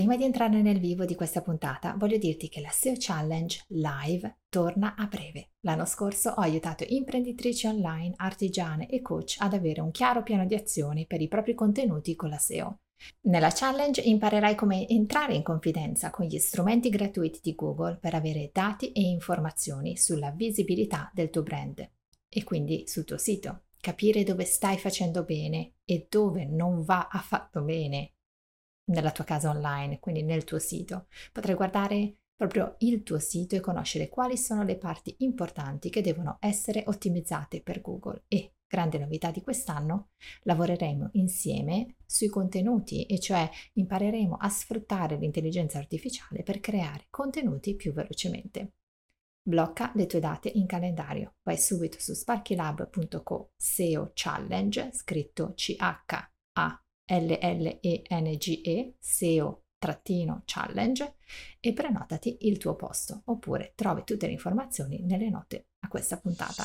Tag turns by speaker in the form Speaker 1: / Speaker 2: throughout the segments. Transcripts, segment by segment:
Speaker 1: Prima di entrare nel vivo di questa puntata, voglio dirti che la SEO Challenge Live torna a breve. L'anno scorso ho aiutato imprenditrici online, artigiane e coach ad avere un chiaro piano di azioni per i propri contenuti con la SEO. Nella challenge imparerai come entrare in confidenza con gli strumenti gratuiti di Google per avere dati e informazioni sulla visibilità del tuo brand e quindi sul tuo sito, capire dove stai facendo bene e dove non va affatto bene nella tua casa online, quindi nel tuo sito. Potrai guardare proprio il tuo sito e conoscere quali sono le parti importanti che devono essere ottimizzate per Google e grande novità di quest'anno, lavoreremo insieme sui contenuti e cioè impareremo a sfruttare l'intelligenza artificiale per creare contenuti più velocemente. Blocca le tue date in calendario. Vai subito su sparkylab.co SEO Challenge, scritto C-H-A-L-L-E-N-G-E, SEO challenge e prenotati il tuo posto oppure trovi tutte le informazioni nelle note a questa puntata.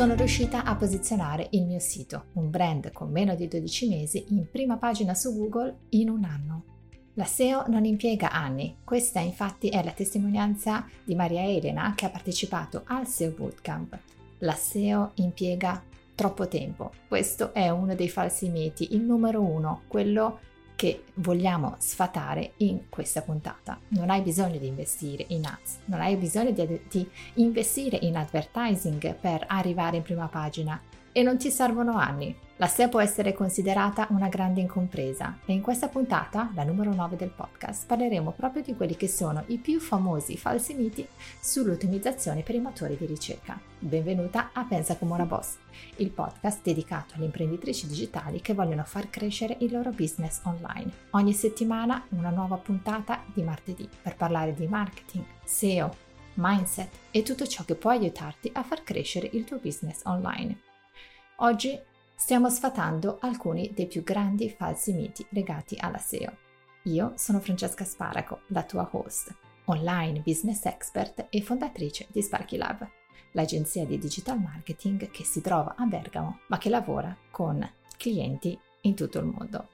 Speaker 1: sono riuscita a posizionare il mio sito, un brand con meno di 12 mesi, in prima pagina su Google in un anno. La SEO non impiega anni, questa infatti è la testimonianza di Maria Elena che ha partecipato al SEO Bootcamp. La SEO impiega troppo tempo, questo è uno dei falsi miti, il numero uno, quello che vogliamo sfatare in questa puntata. Non hai bisogno di investire in ads, non hai bisogno di, di, investire in advertising per arrivare in prima pagina e non ti servono anni. La SEO può essere considerata una grande incompresa e in questa puntata, la numero 9 del podcast, parleremo proprio di quelli che sono i più famosi falsi miti sull'ottimizzazione per i motori di ricerca. Benvenuta a Pensa come una boss, il podcast dedicato alle imprenditrici digitali che vogliono far crescere il loro business online. Ogni settimana una nuova puntata di martedì per parlare di marketing, SEO, mindset e tutto ciò che può aiutarti a far crescere il tuo business online. Oggi stiamo sfatando alcuni dei più grandi falsi miti legati alla SEO. Io sono Francesca Sparaco, la tua host, online business expert e fondatrice di Sparky Lab, l'agenzia di digital marketing che si trova a Bergamo ma che lavora con clienti in tutto il mondo.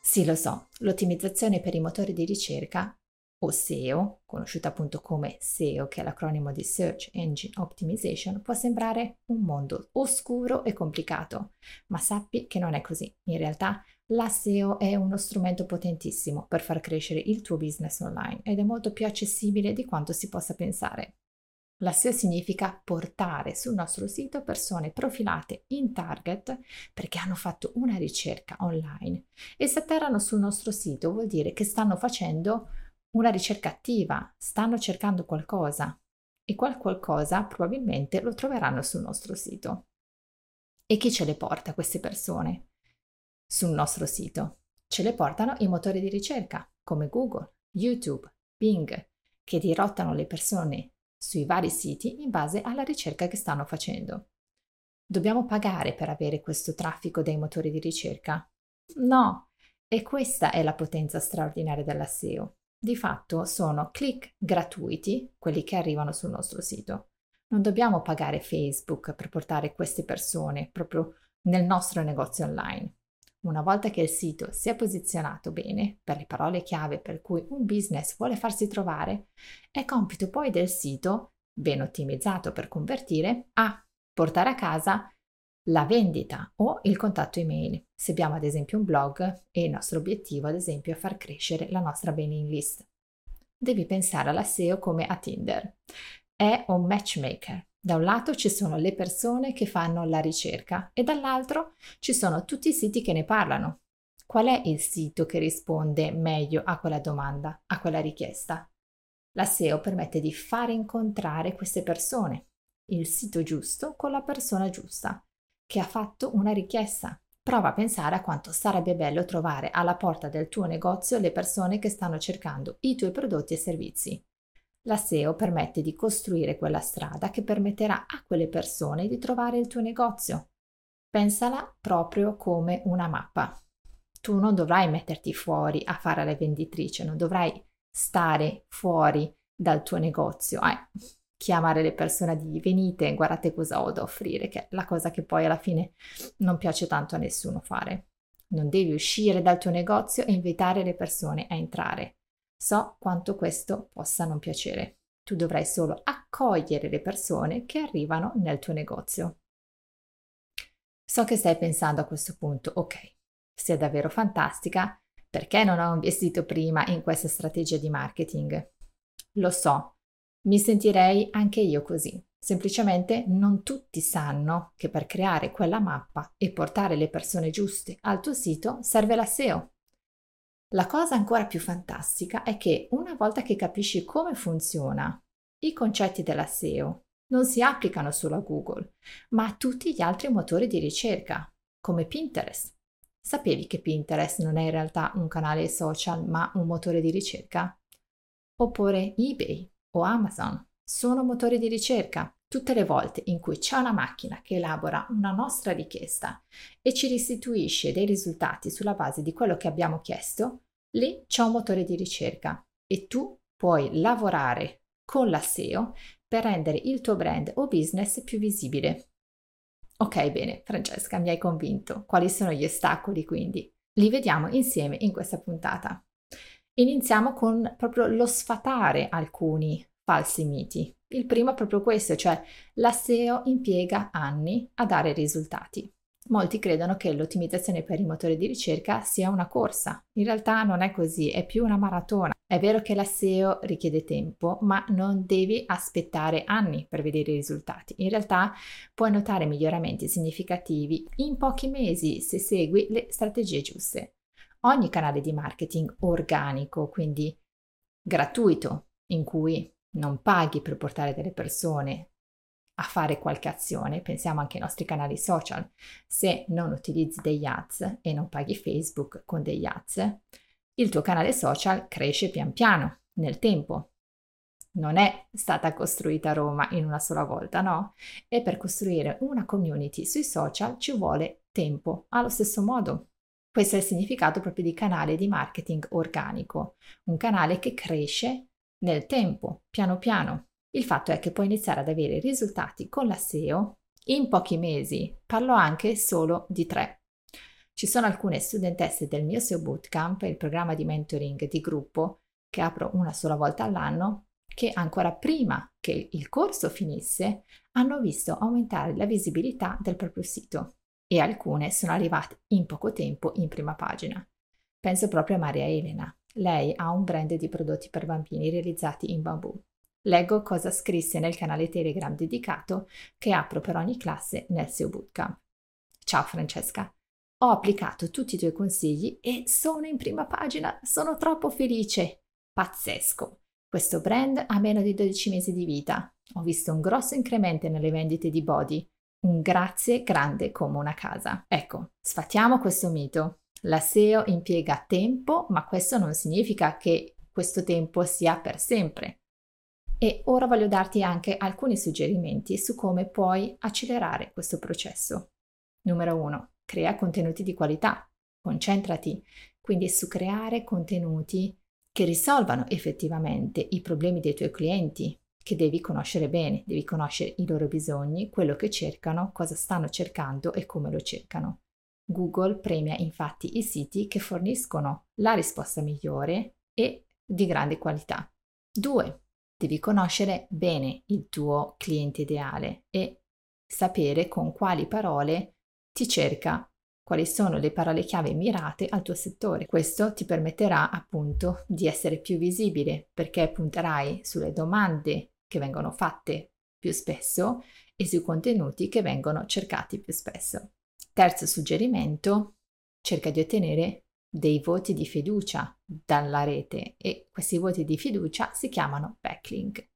Speaker 1: Sì, lo so, l'ottimizzazione per i motori di ricerca o SEO, conosciuta appunto come SEO, che è l'acronimo di Search Engine Optimization, può sembrare un mondo oscuro e complicato, ma sappi che non è così. In realtà la SEO è uno strumento potentissimo per far crescere il tuo business online ed è molto più accessibile di quanto si possa pensare. La SEO significa portare sul nostro sito persone profilate in target perché hanno fatto una ricerca online e se atterrano sul nostro sito vuol dire che stanno facendo una ricerca attiva, stanno cercando qualcosa e qual qualcosa probabilmente lo troveranno sul nostro sito. E chi ce le porta queste persone sul nostro sito? Ce le portano i motori di ricerca come Google, YouTube, Bing, che dirottano le persone sui vari siti in base alla ricerca che stanno facendo. Dobbiamo pagare per avere questo traffico dei motori di ricerca? No, e questa è la potenza straordinaria della SEO di fatto sono click gratuiti, quelli che arrivano sul nostro sito. Non dobbiamo pagare Facebook per portare queste persone proprio nel nostro negozio online. Una volta che il sito si è posizionato bene per le parole chiave per cui un business vuole farsi trovare, è compito poi del sito, ben ottimizzato per convertire, a portare a casa la vendita o il contatto email. Se abbiamo ad esempio un blog e il nostro obiettivo ad esempio è far crescere la nostra mailing list. Devi pensare alla SEO come a Tinder. È un matchmaker. Da un lato ci sono le persone che fanno la ricerca e dall'altro ci sono tutti i siti che ne parlano. Qual è il sito che risponde meglio a quella domanda, a quella richiesta? La SEO permette di far incontrare queste persone, il sito giusto con la persona giusta che ha fatto una richiesta. Prova a pensare a quanto sarebbe bello trovare alla porta del tuo negozio le persone che stanno cercando i tuoi prodotti e servizi. La SEO permette di costruire quella strada che permetterà a quelle persone di trovare il tuo negozio. Pensala proprio come una mappa. Tu non dovrai metterti fuori a fare la venditrice, non dovrai stare fuori dal tuo negozio. Eh, chiamare le persone di venite, guardate cosa ho da offrire, che è la cosa che poi alla fine non piace tanto a nessuno fare. Non devi uscire dal tuo negozio e invitare le persone a entrare. So quanto questo possa non piacere. Tu dovrai solo accogliere le persone che arrivano nel tuo negozio. So che stai pensando a questo punto, ok, sei davvero fantastica, perché non ho investito prima in questa strategia di marketing? Lo so, mi sentirei anche io così. Semplicemente non tutti sanno che per creare quella mappa e portare le persone giuste al tuo sito serve la SEO. La cosa ancora più fantastica è che una volta che capisci come funziona, i concetti della SEO non si applicano solo a Google, ma a tutti gli altri motori di ricerca, come Pinterest. Sapevi che Pinterest non è in realtà un canale social, ma un motore di ricerca? Oppure eBay o Amazon sono motori di ricerca. Tutte le volte in cui c'è una macchina che elabora una nostra richiesta e ci restituisce dei risultati sulla base di quello che abbiamo chiesto, lì c'è un motore di ricerca e tu puoi lavorare con la SEO per rendere il tuo brand o business più visibile. Ok, bene, Francesca, mi hai convinto. Quali sono gli ostacoli quindi? Li vediamo insieme in questa puntata. Iniziamo con proprio lo sfatare alcuni falsi miti. Il primo è proprio questo, cioè la impiega anni a dare risultati. Molti credono che l'ottimizzazione per i motori di ricerca sia una corsa. In realtà non è così, è più una maratona. È vero che la SEO richiede tempo, ma non devi aspettare anni per vedere i risultati. In realtà puoi notare miglioramenti significativi in pochi mesi se segui le strategie giuste. Ogni canale di marketing organico, quindi gratuito, in cui non paghi per portare delle persone a fare qualche azione, pensiamo anche ai nostri canali social, se non utilizzi degli ads e non paghi Facebook con degli ads, il tuo canale social cresce pian piano nel tempo. Non è stata costruita Roma in una sola volta, no? E per costruire una community sui social ci vuole tempo. Allo stesso modo, questo è il significato proprio di canale di marketing organico, un canale che cresce nel tempo, piano piano. Il fatto è che puoi iniziare ad avere risultati con la SEO in pochi mesi, parlo anche solo di tre. Ci sono alcune studentesse del mio SEO Bootcamp, il programma di mentoring di gruppo che apro una sola volta all'anno, che ancora prima che il corso finisse hanno visto aumentare la visibilità del proprio sito e alcune sono arrivate in poco tempo in prima pagina. Penso proprio a Maria Elena, lei ha un brand di prodotti per bambini realizzati in bambù. Leggo cosa scrisse nel canale Telegram dedicato che apro per ogni classe nel SEO Bootcamp. Ciao Francesca, ho applicato tutti i tuoi consigli e sono in prima pagina, sono troppo felice. Pazzesco. Questo brand ha meno di 12 mesi di vita. Ho visto un grosso incremento nelle vendite di body. Un grazie grande come una casa. Ecco, sfatiamo questo mito. La SEO impiega tempo, ma questo non significa che questo tempo sia per sempre. E ora voglio darti anche alcuni suggerimenti su come puoi accelerare questo processo. Numero 1. Crea contenuti di qualità. Concentrati quindi su creare contenuti che risolvano effettivamente i problemi dei tuoi clienti, che devi conoscere bene, devi conoscere i loro bisogni, quello che cercano, cosa stanno cercando e come lo cercano. Google premia infatti i siti che forniscono la risposta migliore e di grande qualità. 2. Devi conoscere bene il tuo cliente ideale e sapere con quali parole ti cerca, quali sono le parole chiave mirate al tuo settore. Questo ti permetterà appunto di essere più visibile perché punterai sulle domande che vengono fatte più spesso e sui contenuti che vengono cercati più spesso. Terzo suggerimento, cerca di ottenere dei voti di fiducia dalla rete e questi voti di fiducia si chiamano backlink.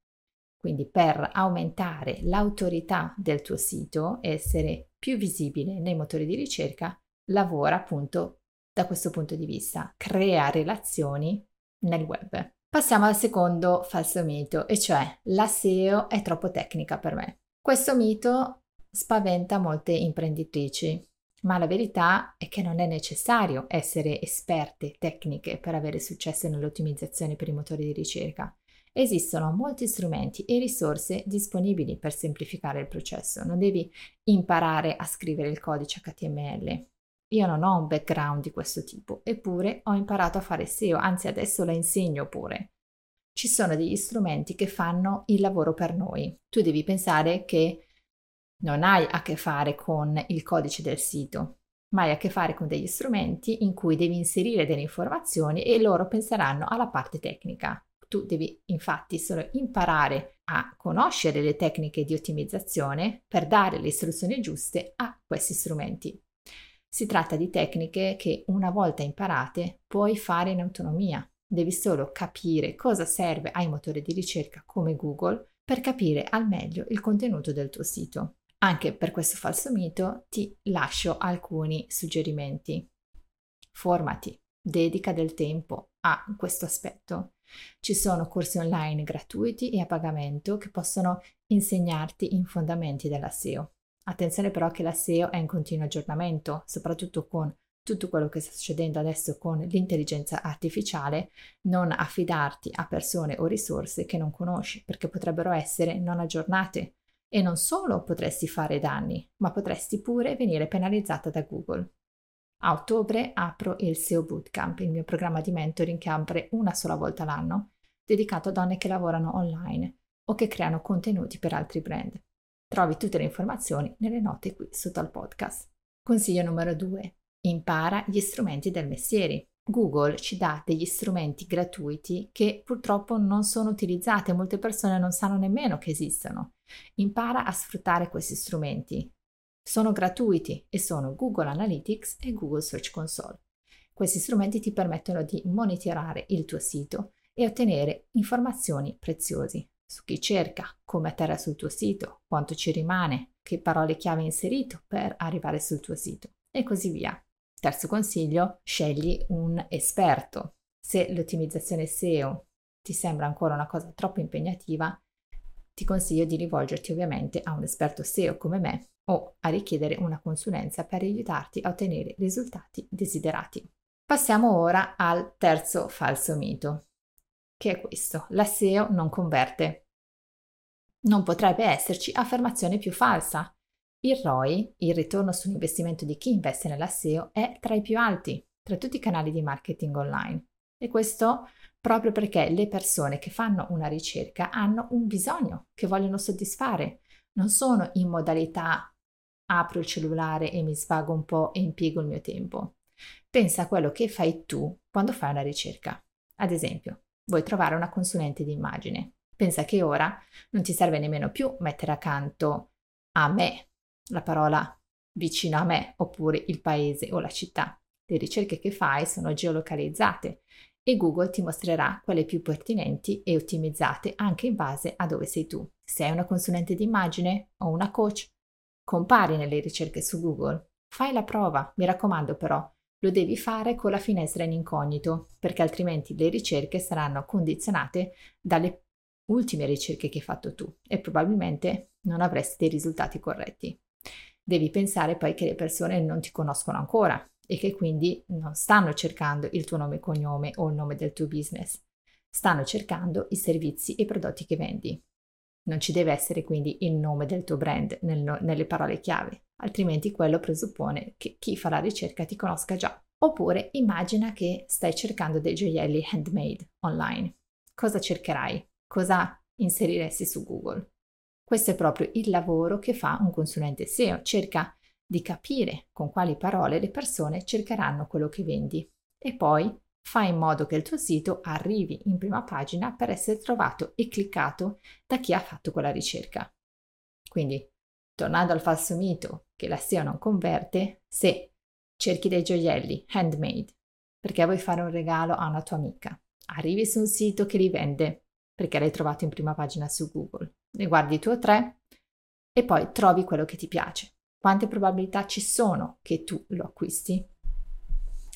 Speaker 1: Quindi per aumentare l'autorità del tuo sito essere più visibile nei motori di ricerca, lavora appunto da questo punto di vista, crea relazioni nel web. Passiamo al secondo falso mito, e cioè la SEO è troppo tecnica per me. Questo mito spaventa molte imprenditrici, ma la verità è che non è necessario essere esperte tecniche per avere successo nell'ottimizzazione per i motori di ricerca. Esistono molti strumenti e risorse disponibili per semplificare il processo. Non devi imparare a scrivere il codice HTML. Io non ho un background di questo tipo, eppure ho imparato a fare SEO, anzi adesso la insegno pure. Ci sono degli strumenti che fanno il lavoro per noi. Tu devi pensare che non hai a che fare con il codice del sito, ma hai a che fare con degli strumenti in cui devi inserire delle informazioni e loro penseranno alla parte tecnica. Tu devi infatti solo imparare a conoscere le tecniche di ottimizzazione per dare le istruzioni giuste a questi strumenti. Si tratta di tecniche che una volta imparate puoi fare in autonomia. Devi solo capire cosa serve ai motori di ricerca come Google per capire al meglio il contenuto del tuo sito. Anche per questo falso mito ti lascio alcuni suggerimenti. Formati, dedica del tempo a questo aspetto. Ci sono corsi online gratuiti e a pagamento che possono insegnarti i fondamenti della SEO. Attenzione però che la SEO è in continuo aggiornamento, soprattutto con tutto quello che sta succedendo adesso con l'intelligenza artificiale, non affidarti a persone o risorse che non conosci, perché potrebbero essere non aggiornate e non solo potresti fare danni, ma potresti pure venire penalizzata da Google. A ottobre apro il SEO Bootcamp, il mio programma di mentoring che apre una sola volta l'anno, dedicato a donne che lavorano online o che creano contenuti per altri brand. Trovi tutte le informazioni nelle note qui sotto al podcast. Consiglio numero 2. Impara gli strumenti del mestiere. Google ci dà degli strumenti gratuiti che purtroppo non sono utilizzati e molte persone non sanno nemmeno che esistono. Impara a sfruttare questi strumenti. Sono gratuiti e sono Google Analytics e Google Search Console. Questi strumenti ti permettono di monitorare il tuo sito e ottenere informazioni preziose su chi cerca, come atterra sul tuo sito, quanto ci rimane, che parole chiave hai inserito per arrivare sul tuo sito e così via. Terzo consiglio, scegli un esperto. Se l'ottimizzazione SEO ti sembra ancora una cosa troppo impegnativa, ti consiglio di rivolgerti ovviamente a un esperto SEO come me o a richiedere una consulenza per aiutarti a ottenere risultati desiderati. Passiamo ora al terzo falso mito che è questo, la SEO non converte. Non potrebbe esserci affermazione più falsa. Il ROI, il ritorno sull'investimento di chi investe nella SEO, è tra i più alti tra tutti i canali di marketing online. E questo proprio perché le persone che fanno una ricerca hanno un bisogno che vogliono soddisfare, non sono in modalità apro il cellulare e mi svago un po' e impiego il mio tempo. Pensa a quello che fai tu quando fai una ricerca. Ad esempio, vuoi trovare una consulente di immagine. Pensa che ora non ti serve nemmeno più mettere accanto a me la parola vicino a me oppure il paese o la città. Le ricerche che fai sono geolocalizzate e Google ti mostrerà quelle più pertinenti e ottimizzate anche in base a dove sei tu. Sei una consulente di immagine o una coach, compari nelle ricerche su Google. Fai la prova, mi raccomando però, lo devi fare con la finestra in incognito, perché altrimenti le ricerche saranno condizionate dalle ultime ricerche che hai fatto tu e probabilmente non avresti dei risultati corretti. Devi pensare poi che le persone non ti conoscono ancora e che quindi non stanno cercando il tuo nome e cognome o il nome del tuo business, stanno cercando i servizi e i prodotti che vendi. Non ci deve essere quindi il nome del tuo brand nel, nelle parole chiave, altrimenti quello presuppone che chi fa la ricerca ti conosca già. Oppure immagina che stai cercando dei gioielli handmade online. Cosa cercherai? Cosa inseriresti su Google? Questo è proprio il lavoro che fa un consulente SEO, cerca di capire con quali parole le persone cercheranno quello che vendi e poi fai in modo che il tuo sito arrivi in prima pagina per essere trovato e cliccato da chi ha fatto quella ricerca. Quindi, tornando al falso mito che la SEO non converte, se cerchi dei gioielli handmade perché vuoi fare un regalo a una tua amica, arrivi su un sito che li vende perché l'hai trovato in prima pagina su Google, ne guardi due o tre e poi trovi quello che ti piace. Quante probabilità ci sono che tu lo acquisti?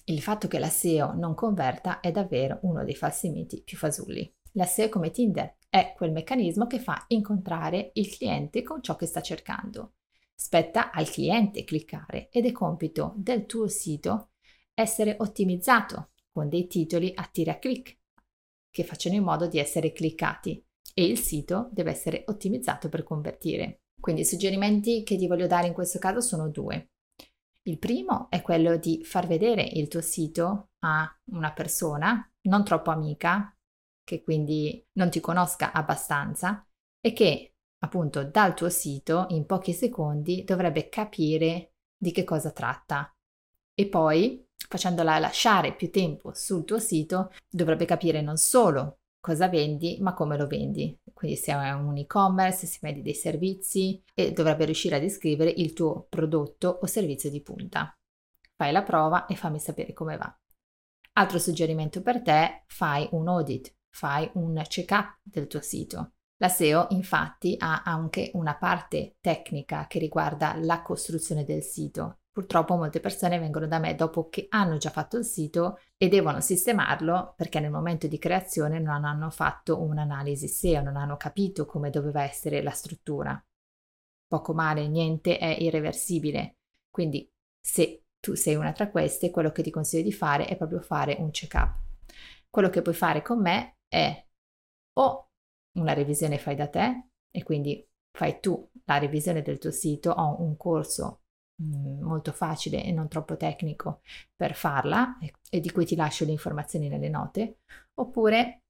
Speaker 1: Il fatto che la SEO non converta è davvero uno dei falsi miti più fasulli. La SEO come Tinder è quel meccanismo che fa incontrare il cliente con ciò che sta cercando. Spetta al cliente cliccare ed è compito del tuo sito essere ottimizzato con dei titoli a tira click, che facciano in modo di essere cliccati e il sito deve essere ottimizzato per convertire. Quindi i suggerimenti che ti voglio dare in questo caso sono due. Il primo è quello di far vedere il tuo sito a una persona non troppo amica, che quindi non ti conosca abbastanza e che appunto dal tuo sito in pochi secondi dovrebbe capire di che cosa tratta. E poi, facendola lasciare più tempo sul tuo sito, dovrebbe capire non solo cosa vendi, ma come lo vendi. Quindi se è un e-commerce, se vendi dei servizi e dovrebbe riuscire a descrivere il tuo prodotto o servizio di punta. Fai la prova e fammi sapere come va. Altro suggerimento per te, fai un audit, fai un check-up del tuo sito. La SEO infatti ha anche una parte tecnica che riguarda la costruzione del sito Purtroppo molte persone vengono da me dopo che hanno già fatto il sito e devono sistemarlo perché nel momento di creazione non hanno fatto un'analisi SEO, non hanno capito come doveva essere la struttura. Poco male, niente è irreversibile. Quindi se tu sei una tra queste, quello che ti consiglio di fare è proprio fare un check-up. Quello che puoi fare con me è o una revisione fai da te e quindi fai tu la revisione del tuo sito, ho un corso molto facile e non troppo tecnico per farla e di cui ti lascio le informazioni nelle note, oppure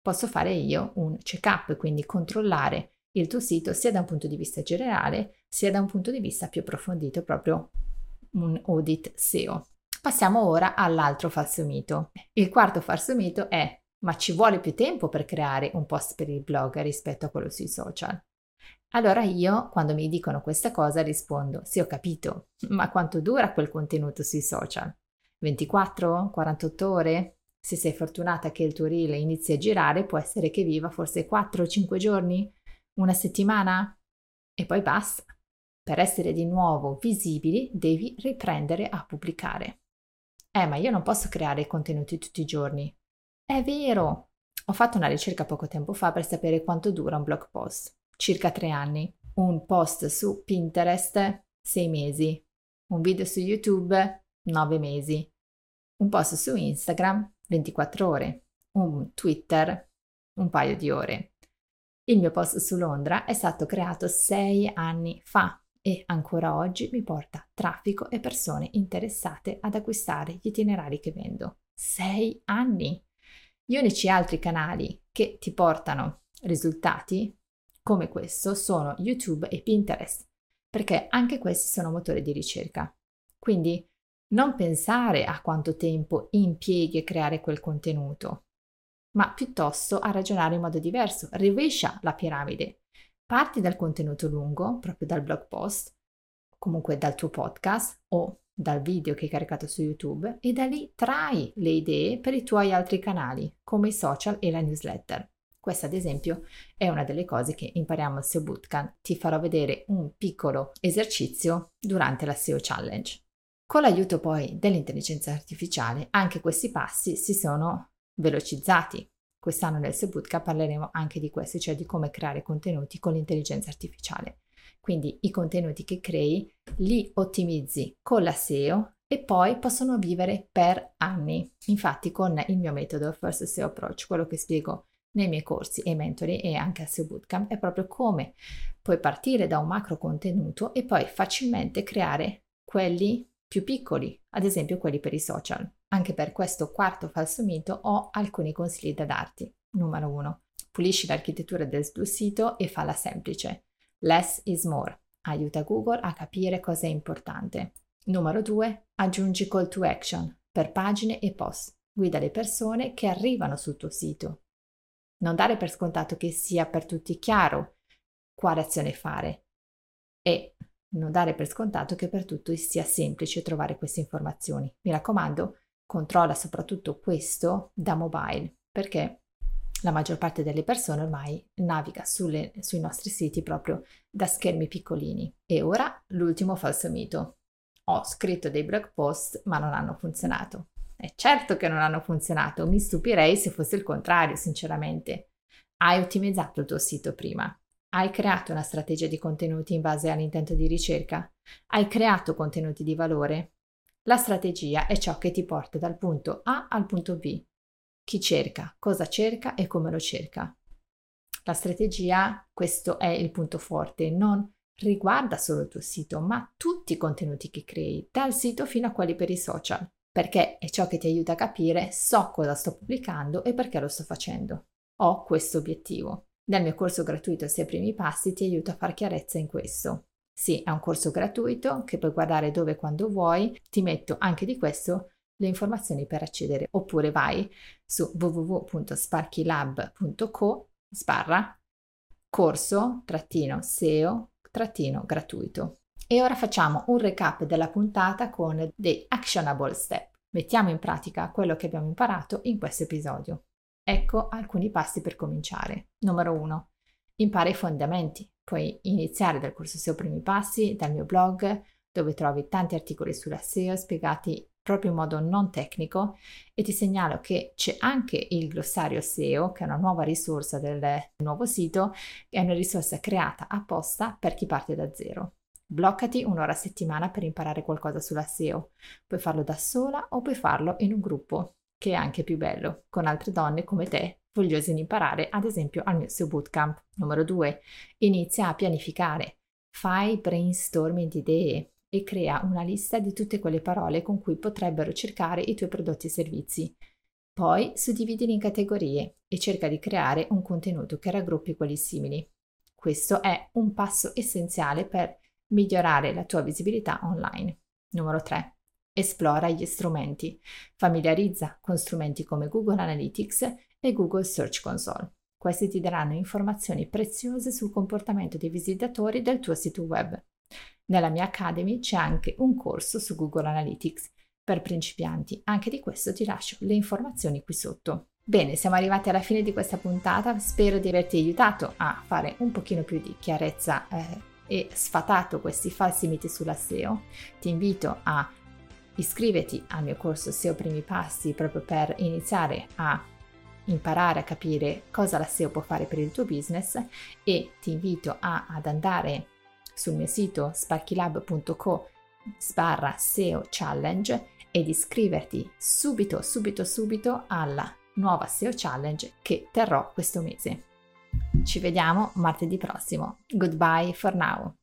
Speaker 1: posso fare io un check-up, quindi controllare il tuo sito sia da un punto di vista generale sia da un punto di vista più approfondito, proprio un audit SEO. Passiamo ora all'altro falso mito. Il quarto falso mito è ma ci vuole più tempo per creare un post per il blog rispetto a quello sui social? Allora io, quando mi dicono questa cosa, rispondo, sì ho capito, ma quanto dura quel contenuto sui social? 24? 48 ore? Se sei fortunata che il tuo reel inizi a girare, può essere che viva forse 4-5 giorni? Una settimana? E poi basta. Per essere di nuovo visibili devi riprendere a pubblicare. Eh, ma io non posso creare contenuti tutti i giorni. È vero! Ho fatto una ricerca poco tempo fa per sapere quanto dura un blog post circa tre anni, un post su Pinterest sei mesi, un video su YouTube nove mesi, un post su Instagram 24 ore, un Twitter un paio di ore. Il mio post su Londra è stato creato sei anni fa e ancora oggi mi porta traffico e persone interessate ad acquistare gli itinerari che vendo. Sei anni! Gli unici altri canali che ti portano risultati come questo sono YouTube e Pinterest, perché anche questi sono motori di ricerca. Quindi non pensare a quanto tempo impieghi a creare quel contenuto, ma piuttosto a ragionare in modo diverso. Rovescia la piramide. Parti dal contenuto lungo, proprio dal blog post, comunque dal tuo podcast o dal video che hai caricato su YouTube e da lì trai le idee per i tuoi altri canali, come i social e la newsletter. Questa ad esempio è una delle cose che impariamo al SEO Bootcamp. Ti farò vedere un piccolo esercizio durante la SEO Challenge. Con l'aiuto poi dell'intelligenza artificiale anche questi passi si sono velocizzati. Quest'anno nel SEO Bootcamp parleremo anche di questo, cioè di come creare contenuti con l'intelligenza artificiale. Quindi i contenuti che crei li ottimizzi con la SEO e poi possono vivere per anni. Infatti con il mio metodo First SEO Approach, quello che spiego nei miei corsi e mentori e anche a SEO Bootcamp è proprio come puoi partire da un macro contenuto e poi facilmente creare quelli più piccoli, ad esempio quelli per i social. Anche per questo quarto falso mito ho alcuni consigli da darti. Numero uno, pulisci l'architettura del tuo sito e falla semplice. Less is more. Aiuta Google a capire cosa è importante. Numero due, aggiungi call to action per pagine e post. Guida le persone che arrivano sul tuo sito non dare per scontato che sia per tutti chiaro quale azione fare e non dare per scontato che per tutti sia semplice trovare queste informazioni. Mi raccomando, controlla soprattutto questo da mobile perché la maggior parte delle persone ormai naviga sulle, sui nostri siti proprio da schermi piccolini. E ora l'ultimo falso mito. Ho scritto dei blog post ma non hanno funzionato. È certo che non hanno funzionato, mi stupirei se fosse il contrario, sinceramente. Hai ottimizzato il tuo sito prima. Hai creato una strategia di contenuti in base all'intento di ricerca. Hai creato contenuti di valore. La strategia è ciò che ti porta dal punto A al punto B. chi cerca, cosa cerca e come lo cerca. La strategia, questo è il punto forte, non riguarda solo il tuo sito, ma tutti i contenuti che crei, dal sito fino a quelli per i social, perché è ciò che ti aiuta a capire so cosa sto pubblicando e perché lo sto facendo. Ho questo obiettivo. Nel mio corso gratuito Sei primi passi ti aiuto a fare chiarezza in questo. Sì, è un corso gratuito che puoi guardare dove e quando vuoi, ti metto anche di questo le informazioni per accedere oppure vai su www.sparkylab.co sbarra corso E ora facciamo un recap della puntata con dei actionable step. Mettiamo in pratica quello che abbiamo imparato in questo episodio. Ecco alcuni passi per cominciare. Numero 1. Impara i fondamenti. Puoi iniziare dal corso SEO Primi Passi, dal mio blog, dove trovi tanti articoli sulla SEO spiegati proprio in modo non tecnico e ti segnalo che c'è anche il glossario SEO, che è una nuova risorsa del nuovo sito, è una risorsa creata apposta per chi parte da zero. Bloccati un'ora a settimana per imparare qualcosa sulla SEO. Puoi farlo da sola o puoi farlo in un gruppo, che è anche più bello, con altre donne come te, vogliose di imparare, ad esempio al mio SEO Bootcamp. Numero 2. Inizia a pianificare. Fai brainstorming di idee e crea una lista di tutte quelle parole con cui potrebbero cercare i tuoi prodotti e servizi. Poi suddividili in categorie e cerca di creare un contenuto che raggruppi quelli simili. Questo è un passo essenziale per migliorare la tua visibilità online. Numero 3. Esplora gli strumenti. Familiarizza con strumenti come Google Analytics e Google Search Console. Questi ti daranno informazioni preziose sul comportamento dei visitatori del tuo sito web. Nella mia Academy c'è anche un corso su Google Analytics per principianti. Anche di questo ti lascio le informazioni qui sotto. Bene, siamo arrivati alla fine di questa puntata. Spero di averti aiutato a fare un pochino più di chiarezza eh, e sfatato questi falsi miti sulla SEO. Ti invito a iscriverti al mio corso SEO Primi Passi proprio per iniziare a imparare a capire cosa la SEO può fare per il tuo business e ti invito a, ad andare sul mio sito sparkylab.co sbarra SEO Challenge ed iscriverti subito, subito, subito alla nuova SEO Challenge che terrò questo mese. Ci vediamo martedì prossimo. Goodbye for now.